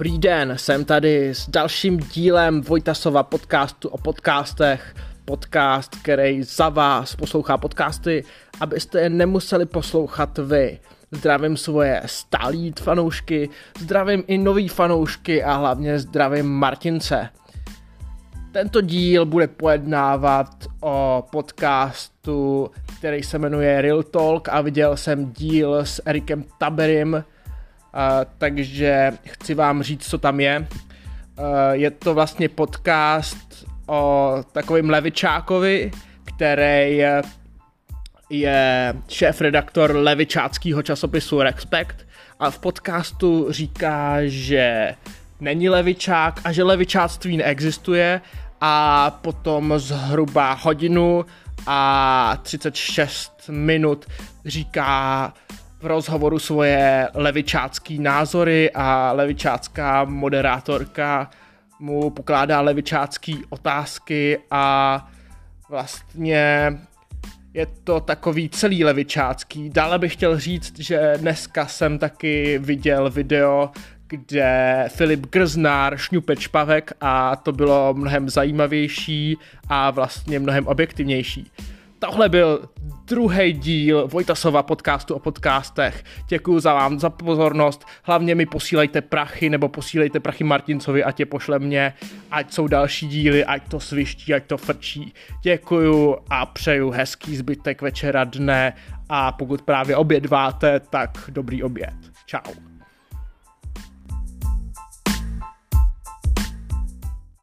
Dobrý den, jsem tady s dalším dílem Vojtasova podcastu o podcastech. Podcast, který za vás poslouchá podcasty, abyste je nemuseli poslouchat vy. Zdravím svoje stálí fanoušky, zdravím i nový fanoušky a hlavně zdravím Martince. Tento díl bude pojednávat o podcastu, který se jmenuje Real Talk a viděl jsem díl s Erikem Taberim, takže chci vám říct, co tam je. Je to vlastně podcast o takovým levičákovi, který je šéf-redaktor levičáckého časopisu Respect a v podcastu říká, že není levičák a že levičáctví neexistuje a potom zhruba hodinu a 36 minut říká v rozhovoru svoje levičácký názory a levičácká moderátorka mu pokládá levičácký otázky a vlastně je to takový celý levičácký. Dále bych chtěl říct, že dneska jsem taky viděl video, kde Filip Grznár šňupe čpavek a to bylo mnohem zajímavější a vlastně mnohem objektivnější. Tohle byl druhý díl Vojtasova podcastu o podcastech. Děkuji za vám za pozornost. Hlavně mi posílejte prachy nebo posílejte prachy Martincovi, ať je pošle mě, ať jsou další díly, ať to sviští, ať to frčí. Děkuju a přeju hezký zbytek večera dne a pokud právě obědváte, tak dobrý oběd. Ciao.